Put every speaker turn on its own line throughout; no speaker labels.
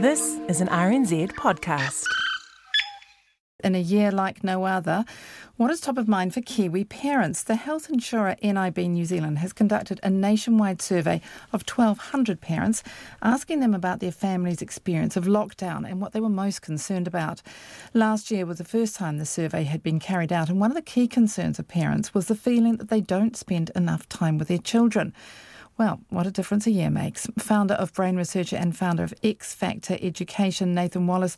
This is an RNZ podcast.
In a year like no other, what is top of mind for Kiwi parents? The health insurer NIB New Zealand has conducted a nationwide survey of 1,200 parents, asking them about their family's experience of lockdown and what they were most concerned about. Last year was the first time the survey had been carried out, and one of the key concerns of parents was the feeling that they don't spend enough time with their children. Well, what a difference a year makes. Founder of Brain Researcher and founder of X Factor Education, Nathan Wallis,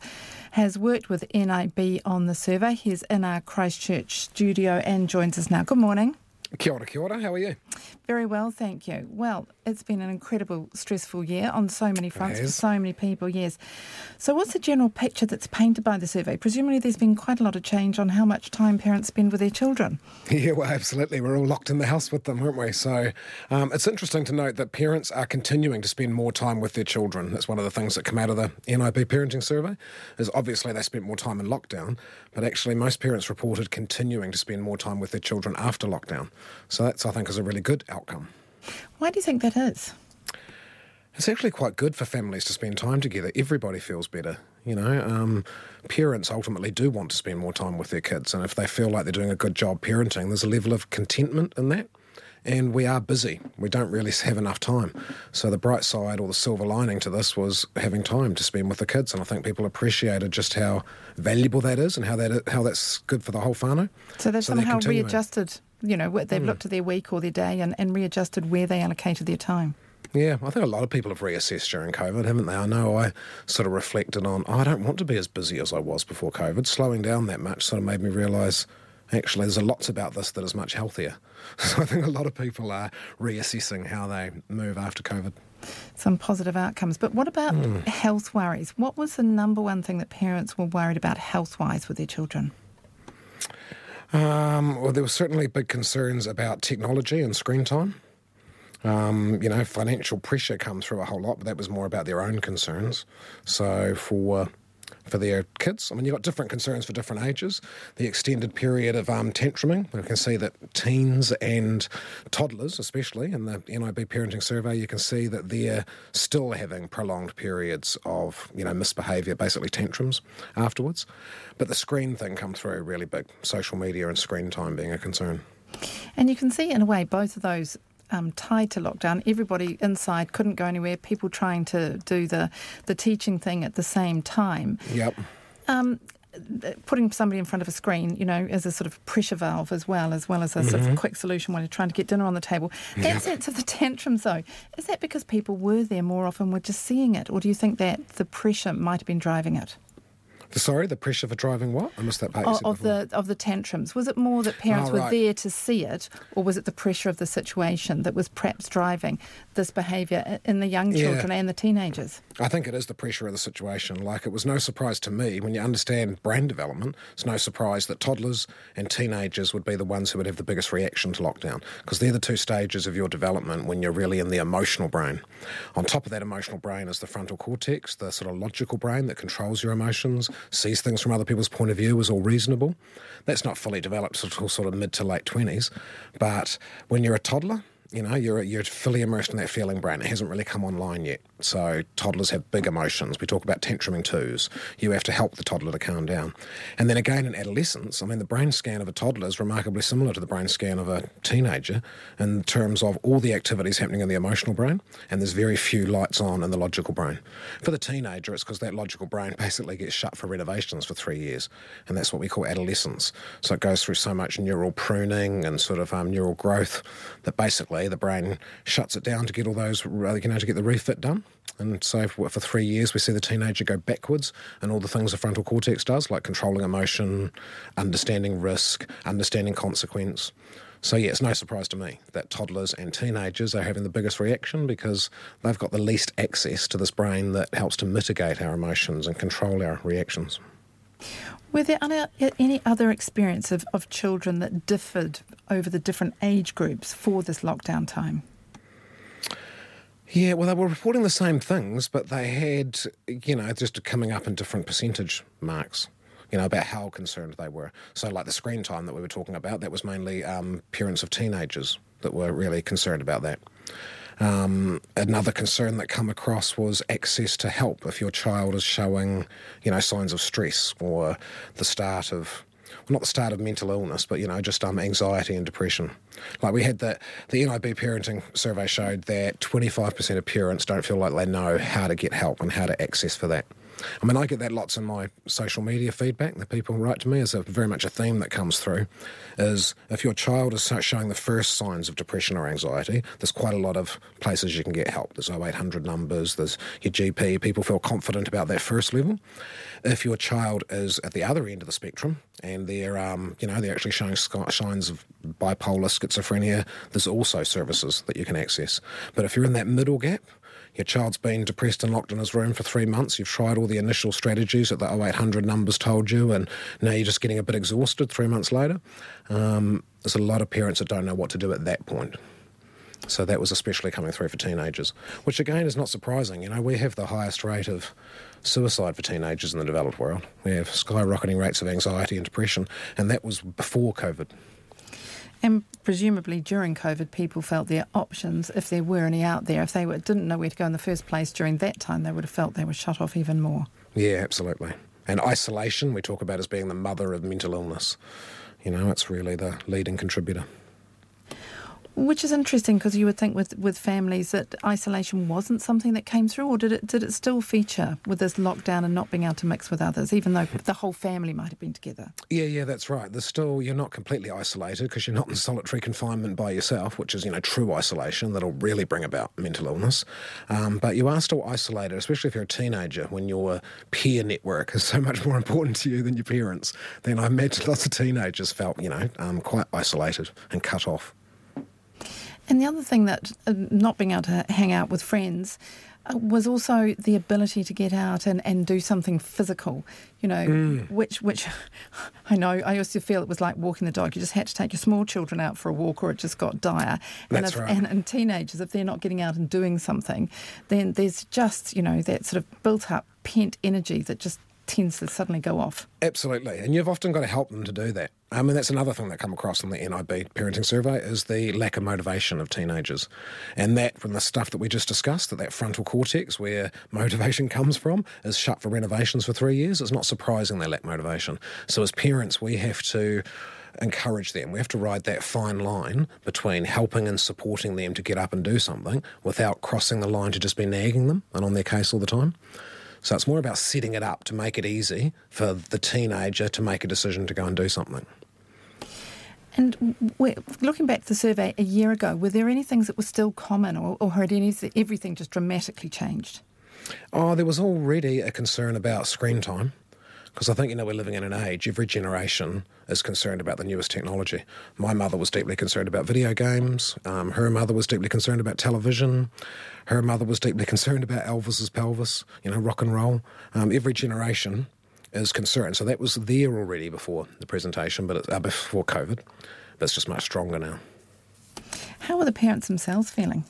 has worked with NIB on the survey. He's in our Christchurch studio and joins us now. Good morning.
Kia ora, kia ora. How are you?
Very well, thank you. Well, it's been an incredible, stressful year on so many fronts for so many people, yes. So, what's the general picture that's painted by the survey? Presumably, there's been quite a lot of change on how much time parents spend with their children.
Yeah, well, absolutely. We're all locked in the house with them, aren't we? So, um, it's interesting to note that parents are continuing to spend more time with their children. That's one of the things that come out of the NIB parenting survey. Is obviously they spent more time in lockdown, but actually most parents reported continuing to spend more time with their children after lockdown. So that's I think is a really good outcome.
Why do you think that is?
It's actually quite good for families to spend time together. Everybody feels better. You know, um, parents ultimately do want to spend more time with their kids, and if they feel like they're doing a good job parenting, there's a level of contentment in that. And we are busy. We don't really have enough time. So the bright side or the silver lining to this was having time to spend with the kids, and I think people appreciated just how valuable that is and how that how that's good for the whole whānau.
So they've so somehow readjusted. You know, they've mm. looked at their week or their day and, and readjusted where they allocated their time.
Yeah, I think a lot of people have reassessed during COVID, haven't they? I know I sort of reflected on, oh, I don't want to be as busy as I was before COVID. Slowing down that much sort of made me realise actually there's a lots about this that is much healthier. So I think a lot of people are reassessing how they move after COVID.
Some positive outcomes. But what about mm. health worries? What was the number one thing that parents were worried about health wise with their children?
Um, well, there were certainly big concerns about technology and screen time. Um, you know, financial pressure come through a whole lot, but that was more about their own concerns. So for for their kids. I mean, you've got different concerns for different ages. The extended period of um, tantruming, we can see that teens and toddlers, especially in the NIB parenting survey, you can see that they're still having prolonged periods of, you know, misbehaviour, basically tantrums afterwards. But the screen thing come through really big, social media and screen time being a concern.
And you can see, in a way, both of those um, tied to lockdown. Everybody inside couldn't go anywhere. People trying to do the the teaching thing at the same time.
Yep.
Um, putting somebody in front of a screen, you know, as a sort of pressure valve as well, as well as a mm-hmm. sort of mm-hmm. quick solution when you're trying to get dinner on the table. That sense of the tantrums, though, is that because people were there more often, were just seeing it, or do you think that the pressure might have been driving it?
The, sorry, the pressure for driving what? I missed that part.
Of, of the of the tantrums. Was it more that parents oh, right. were there to see it, or was it the pressure of the situation that was perhaps driving this behaviour in the young children yeah. and the teenagers?
I think it is the pressure of the situation. Like it was no surprise to me when you understand brain development. It's no surprise that toddlers and teenagers would be the ones who would have the biggest reaction to lockdown because they're the two stages of your development when you're really in the emotional brain. On top of that emotional brain is the frontal cortex, the sort of logical brain that controls your emotions sees things from other people's point of view is all reasonable. That's not fully developed until sort of mid to late 20s. But when you're a toddler, you know, you're, you're fully immersed in that feeling brain. It hasn't really come online yet. So toddlers have big emotions. We talk about tantruming twos. You have to help the toddler to calm down. And then again in adolescence, I mean, the brain scan of a toddler is remarkably similar to the brain scan of a teenager in terms of all the activities happening in the emotional brain, and there's very few lights on in the logical brain. For the teenager, it's because that logical brain basically gets shut for renovations for three years, and that's what we call adolescence. So it goes through so much neural pruning and sort of um, neural growth that basically the brain shuts it down to get all those, uh, you know, to get the refit done. And so for three years, we see the teenager go backwards and all the things the frontal cortex does, like controlling emotion, understanding risk, understanding consequence. So, yeah, it's no surprise to me that toddlers and teenagers are having the biggest reaction because they've got the least access to this brain that helps to mitigate our emotions and control our reactions.
Were there any other experience of, of children that differed over the different age groups for this lockdown time?
Yeah, well, they were reporting the same things, but they had, you know, just coming up in different percentage marks, you know, about how concerned they were. So, like the screen time that we were talking about, that was mainly um, parents of teenagers that were really concerned about that. Um, another concern that come across was access to help if your child is showing, you know, signs of stress or the start of well, not the start of mental illness, but you know, just um, anxiety and depression. Like we had the the NIB parenting survey showed that 25% of parents don't feel like they know how to get help and how to access for that. I mean, I get that lots in my social media feedback that people write to me. Is a very much a theme that comes through. Is if your child is showing the first signs of depression or anxiety, there's quite a lot of places you can get help. There's 0800 numbers. There's your GP. People feel confident about that first level. If your child is at the other end of the spectrum and they're, um, you know, they're actually showing signs of bipolar, schizophrenia, there's also services that you can access. But if you're in that middle gap, your child's been depressed and locked in his room for three months. You've tried all the initial strategies that the 0800 numbers told you, and now you're just getting a bit exhausted three months later. Um, there's a lot of parents that don't know what to do at that point. So that was especially coming through for teenagers, which again is not surprising. You know, we have the highest rate of suicide for teenagers in the developed world. We have skyrocketing rates of anxiety and depression, and that was before COVID.
And presumably during COVID, people felt their options, if there were any out there, if they were, didn't know where to go in the first place during that time, they would have felt they were shut off even more.
Yeah, absolutely. And isolation, we talk about as being the mother of mental illness. You know, it's really the leading contributor.
Which is interesting because you would think with, with families that isolation wasn't something that came through, or did it did it still feature with this lockdown and not being able to mix with others, even though the whole family might have been together?
Yeah, yeah, that's right. There's still you're not completely isolated because you're not in solitary confinement by yourself, which is you know true isolation that'll really bring about mental illness. Um, but you are still isolated, especially if you're a teenager, when your peer network is so much more important to you than your parents. Then I imagine lots of teenagers felt you know um, quite isolated and cut off.
And the other thing that uh, not being able to hang out with friends uh, was also the ability to get out and, and do something physical, you know, mm. which which I know I used to feel it was like walking the dog. You just had to take your small children out for a walk or it just got dire.
That's
and, if,
right.
and, and teenagers, if they're not getting out and doing something, then there's just, you know, that sort of built up pent energy that just tends to suddenly go off.
Absolutely, and you've often got to help them to do that. I mean, that's another thing that come across in the NIB parenting survey is the lack of motivation of teenagers, and that from the stuff that we just discussed, that that frontal cortex where motivation comes from is shut for renovations for three years. It's not surprising they lack motivation. So as parents, we have to encourage them. We have to ride that fine line between helping and supporting them to get up and do something without crossing the line to just be nagging them and on their case all the time. So it's more about setting it up to make it easy for the teenager to make a decision to go and do something.
And looking back to the survey a year ago, were there any things that were still common, or, or had any, everything just dramatically changed?
Oh, there was already a concern about screen time. Because I think, you know, we're living in an age, every generation is concerned about the newest technology. My mother was deeply concerned about video games. Um, her mother was deeply concerned about television. Her mother was deeply concerned about Elvis's pelvis, you know, rock and roll. Um, every generation is concerned. So that was there already before the presentation, but uh, before COVID, but it's just much stronger now.
How are the parents themselves feeling?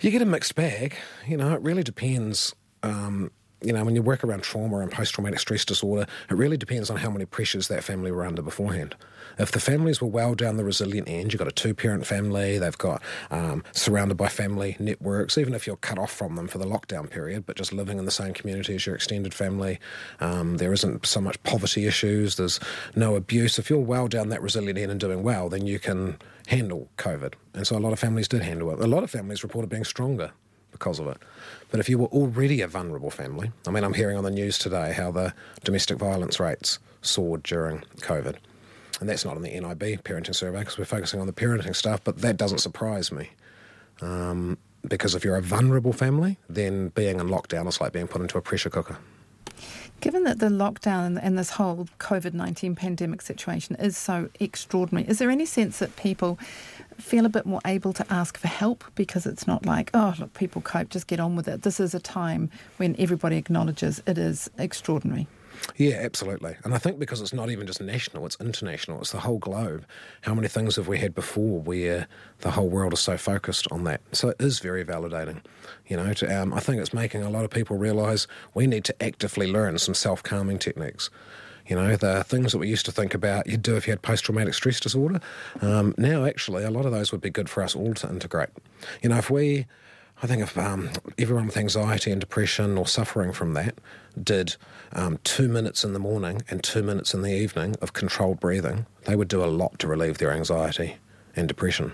You get a mixed bag. You know, it really depends. Um, you know, when you work around trauma and post traumatic stress disorder, it really depends on how many pressures that family were under beforehand. If the families were well down the resilient end, you've got a two parent family, they've got um, surrounded by family networks, even if you're cut off from them for the lockdown period, but just living in the same community as your extended family, um, there isn't so much poverty issues, there's no abuse. If you're well down that resilient end and doing well, then you can handle COVID. And so a lot of families did handle it. A lot of families reported being stronger because of it. But if you were already a vulnerable family, I mean, I'm hearing on the news today how the domestic violence rates soared during COVID and that's not in the NIB parenting survey because we're focusing on the parenting stuff, but that doesn't surprise me. Um, because if you're a vulnerable family, then being in lockdown is like being put into a pressure cooker.
Given that the lockdown and this whole COVID 19 pandemic situation is so extraordinary, is there any sense that people feel a bit more able to ask for help because it's not like, oh, look, people cope, just get on with it? This is a time when everybody acknowledges it is extraordinary.
Yeah, absolutely. And I think because it's not even just national, it's international, it's the whole globe. How many things have we had before where the whole world is so focused on that? So it is very validating. You know, to, um, I think it's making a lot of people realise we need to actively learn some self calming techniques. You know, the things that we used to think about you'd do if you had post traumatic stress disorder, um, now actually a lot of those would be good for us all to integrate. You know, if we, I think if um, everyone with anxiety and depression or suffering from that did um, two minutes in the morning and two minutes in the evening of controlled breathing, they would do a lot to relieve their anxiety and depression.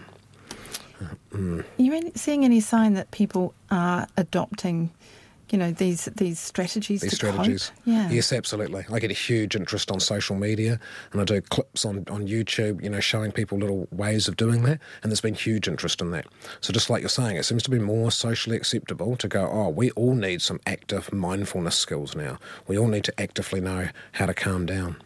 Mm. Are you seeing any sign that people are adopting you know these these strategies
these
strategies
cope? yeah. Yes absolutely. I get a huge interest on social media and i do clips on, on youtube you know showing people little ways of doing that and there's been huge interest in that. So just like you're saying it seems to be more socially acceptable to go oh we all need some active mindfulness skills now. We all need to actively know how to calm down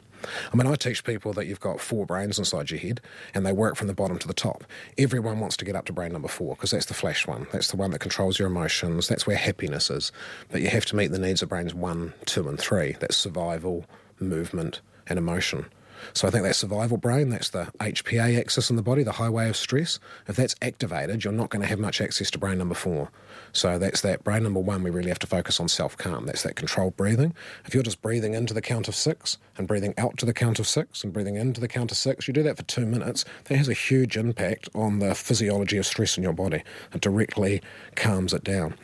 I mean, I teach people that you've got four brains inside your head and they work from the bottom to the top. Everyone wants to get up to brain number four because that's the flash one. That's the one that controls your emotions. That's where happiness is. But you have to meet the needs of brains one, two, and three. That's survival, movement, and emotion. So I think that survival brain, that's the HPA axis in the body, the highway of stress. If that's activated, you're not going to have much access to brain number four. So that's that brain number one, we really have to focus on self calm. That's that controlled breathing. If you're just breathing into the count of six and breathing out to the count of six and breathing into the count of six, you do that for two minutes, that has a huge impact on the physiology of stress in your body. It directly calms it down.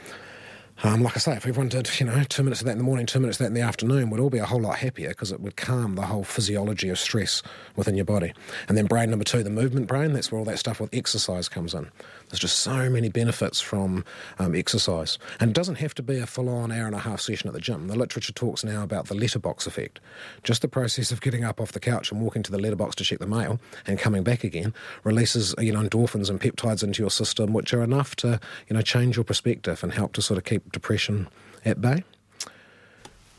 Um, like I say, if everyone did, you know, two minutes of that in the morning, two minutes of that in the afternoon, we'd all be a whole lot happier because it would calm the whole physiology of stress within your body. And then brain number two, the movement brain, that's where all that stuff with exercise comes in. There's just so many benefits from um, exercise. And it doesn't have to be a full on hour and a half session at the gym. The literature talks now about the letterbox effect. Just the process of getting up off the couch and walking to the letterbox to check the mail and coming back again releases, you know, endorphins and peptides into your system, which are enough to, you know, change your perspective and help to sort of keep depression at bay.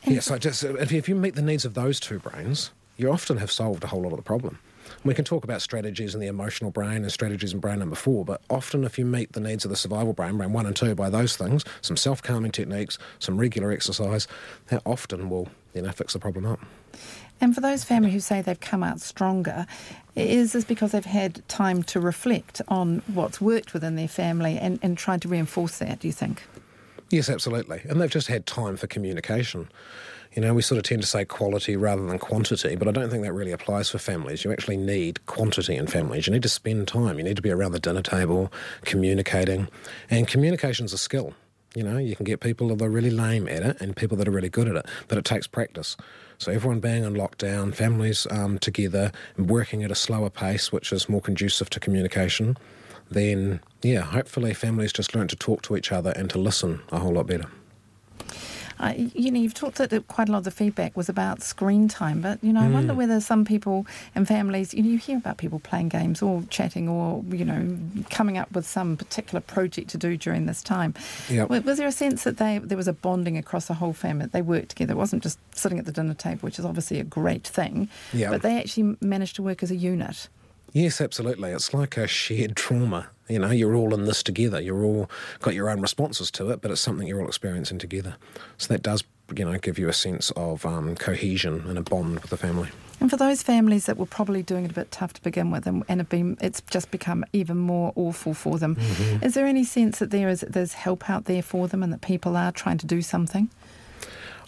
Yeah, so just if you meet the needs of those two brains, you often have solved a whole lot of the problem. We can talk about strategies in the emotional brain and strategies in brain number four, but often if you meet the needs of the survival brain, brain one and two, by those things, some self calming techniques, some regular exercise, that often will you know fix the problem up.
And for those families who say they've come out stronger, is this because they've had time to reflect on what's worked within their family and, and tried to reinforce that, do you think?
Yes, absolutely. And they've just had time for communication. You know, we sort of tend to say quality rather than quantity, but I don't think that really applies for families. You actually need quantity in families. You need to spend time. You need to be around the dinner table, communicating. And communication's a skill. You know, you can get people that are really lame at it and people that are really good at it, but it takes practice. So everyone being on lockdown, families um, together, working at a slower pace, which is more conducive to communication, then yeah, hopefully families just learn to talk to each other and to listen a whole lot better.
Uh, you know, you've talked that quite a lot of the feedback was about screen time, but you know, I wonder mm. whether some people and families, you know, you hear about people playing games or chatting or you know, coming up with some particular project to do during this time.
Yep.
Was there a sense that they there was a bonding across the whole family? They worked together. It wasn't just sitting at the dinner table, which is obviously a great thing,
yep.
but they actually managed to work as a unit.
Yes, absolutely. It's like a shared trauma. You know, you're all in this together. You're all got your own responses to it, but it's something you're all experiencing together. So that does, you know, give you a sense of um, cohesion and a bond with the family.
And for those families that were probably doing it a bit tough to begin with, and, and have been, it's just become even more awful for them. Mm-hmm. Is there any sense that there is there's help out there for them, and that people are trying to do something?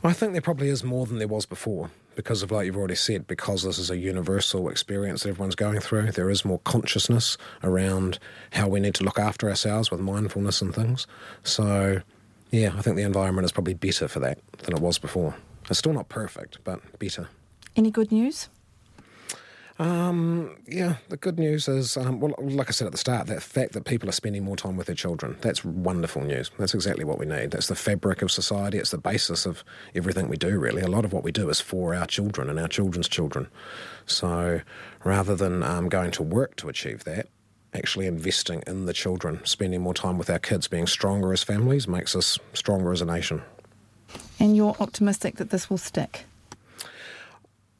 I think there probably is more than there was before because of like you've already said, because this is a universal experience that everyone's going through, there is more consciousness around how we need to look after ourselves with mindfulness and things. So, yeah, I think the environment is probably better for that than it was before. It's still not perfect, but better.
Any good news?
Um, yeah, the good news is, um, well, like I said at the start, that fact that people are spending more time with their children, that's wonderful news. That's exactly what we need. That's the fabric of society. It's the basis of everything we do, really. A lot of what we do is for our children and our children's children. So rather than um, going to work to achieve that, actually investing in the children, spending more time with our kids, being stronger as families makes us stronger as a nation.
And you're optimistic that this will stick?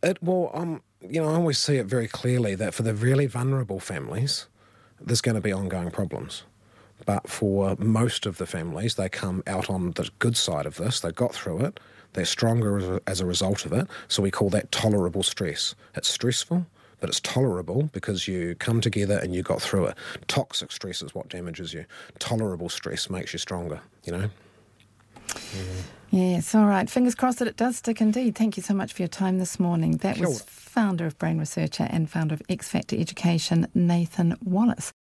It will. Um, you know, I always see it very clearly that for the really vulnerable families, there's going to be ongoing problems. But for most of the families, they come out on the good side of this. They got through it. They're stronger as a result of it. So we call that tolerable stress. It's stressful, but it's tolerable because you come together and you got through it. Toxic stress is what damages you. Tolerable stress makes you stronger, you know?
Yes, all right. Fingers crossed that it does stick indeed. Thank you so much for your time this morning. That
Kia
was founder of Brain Researcher and founder of X Factor Education, Nathan Wallis.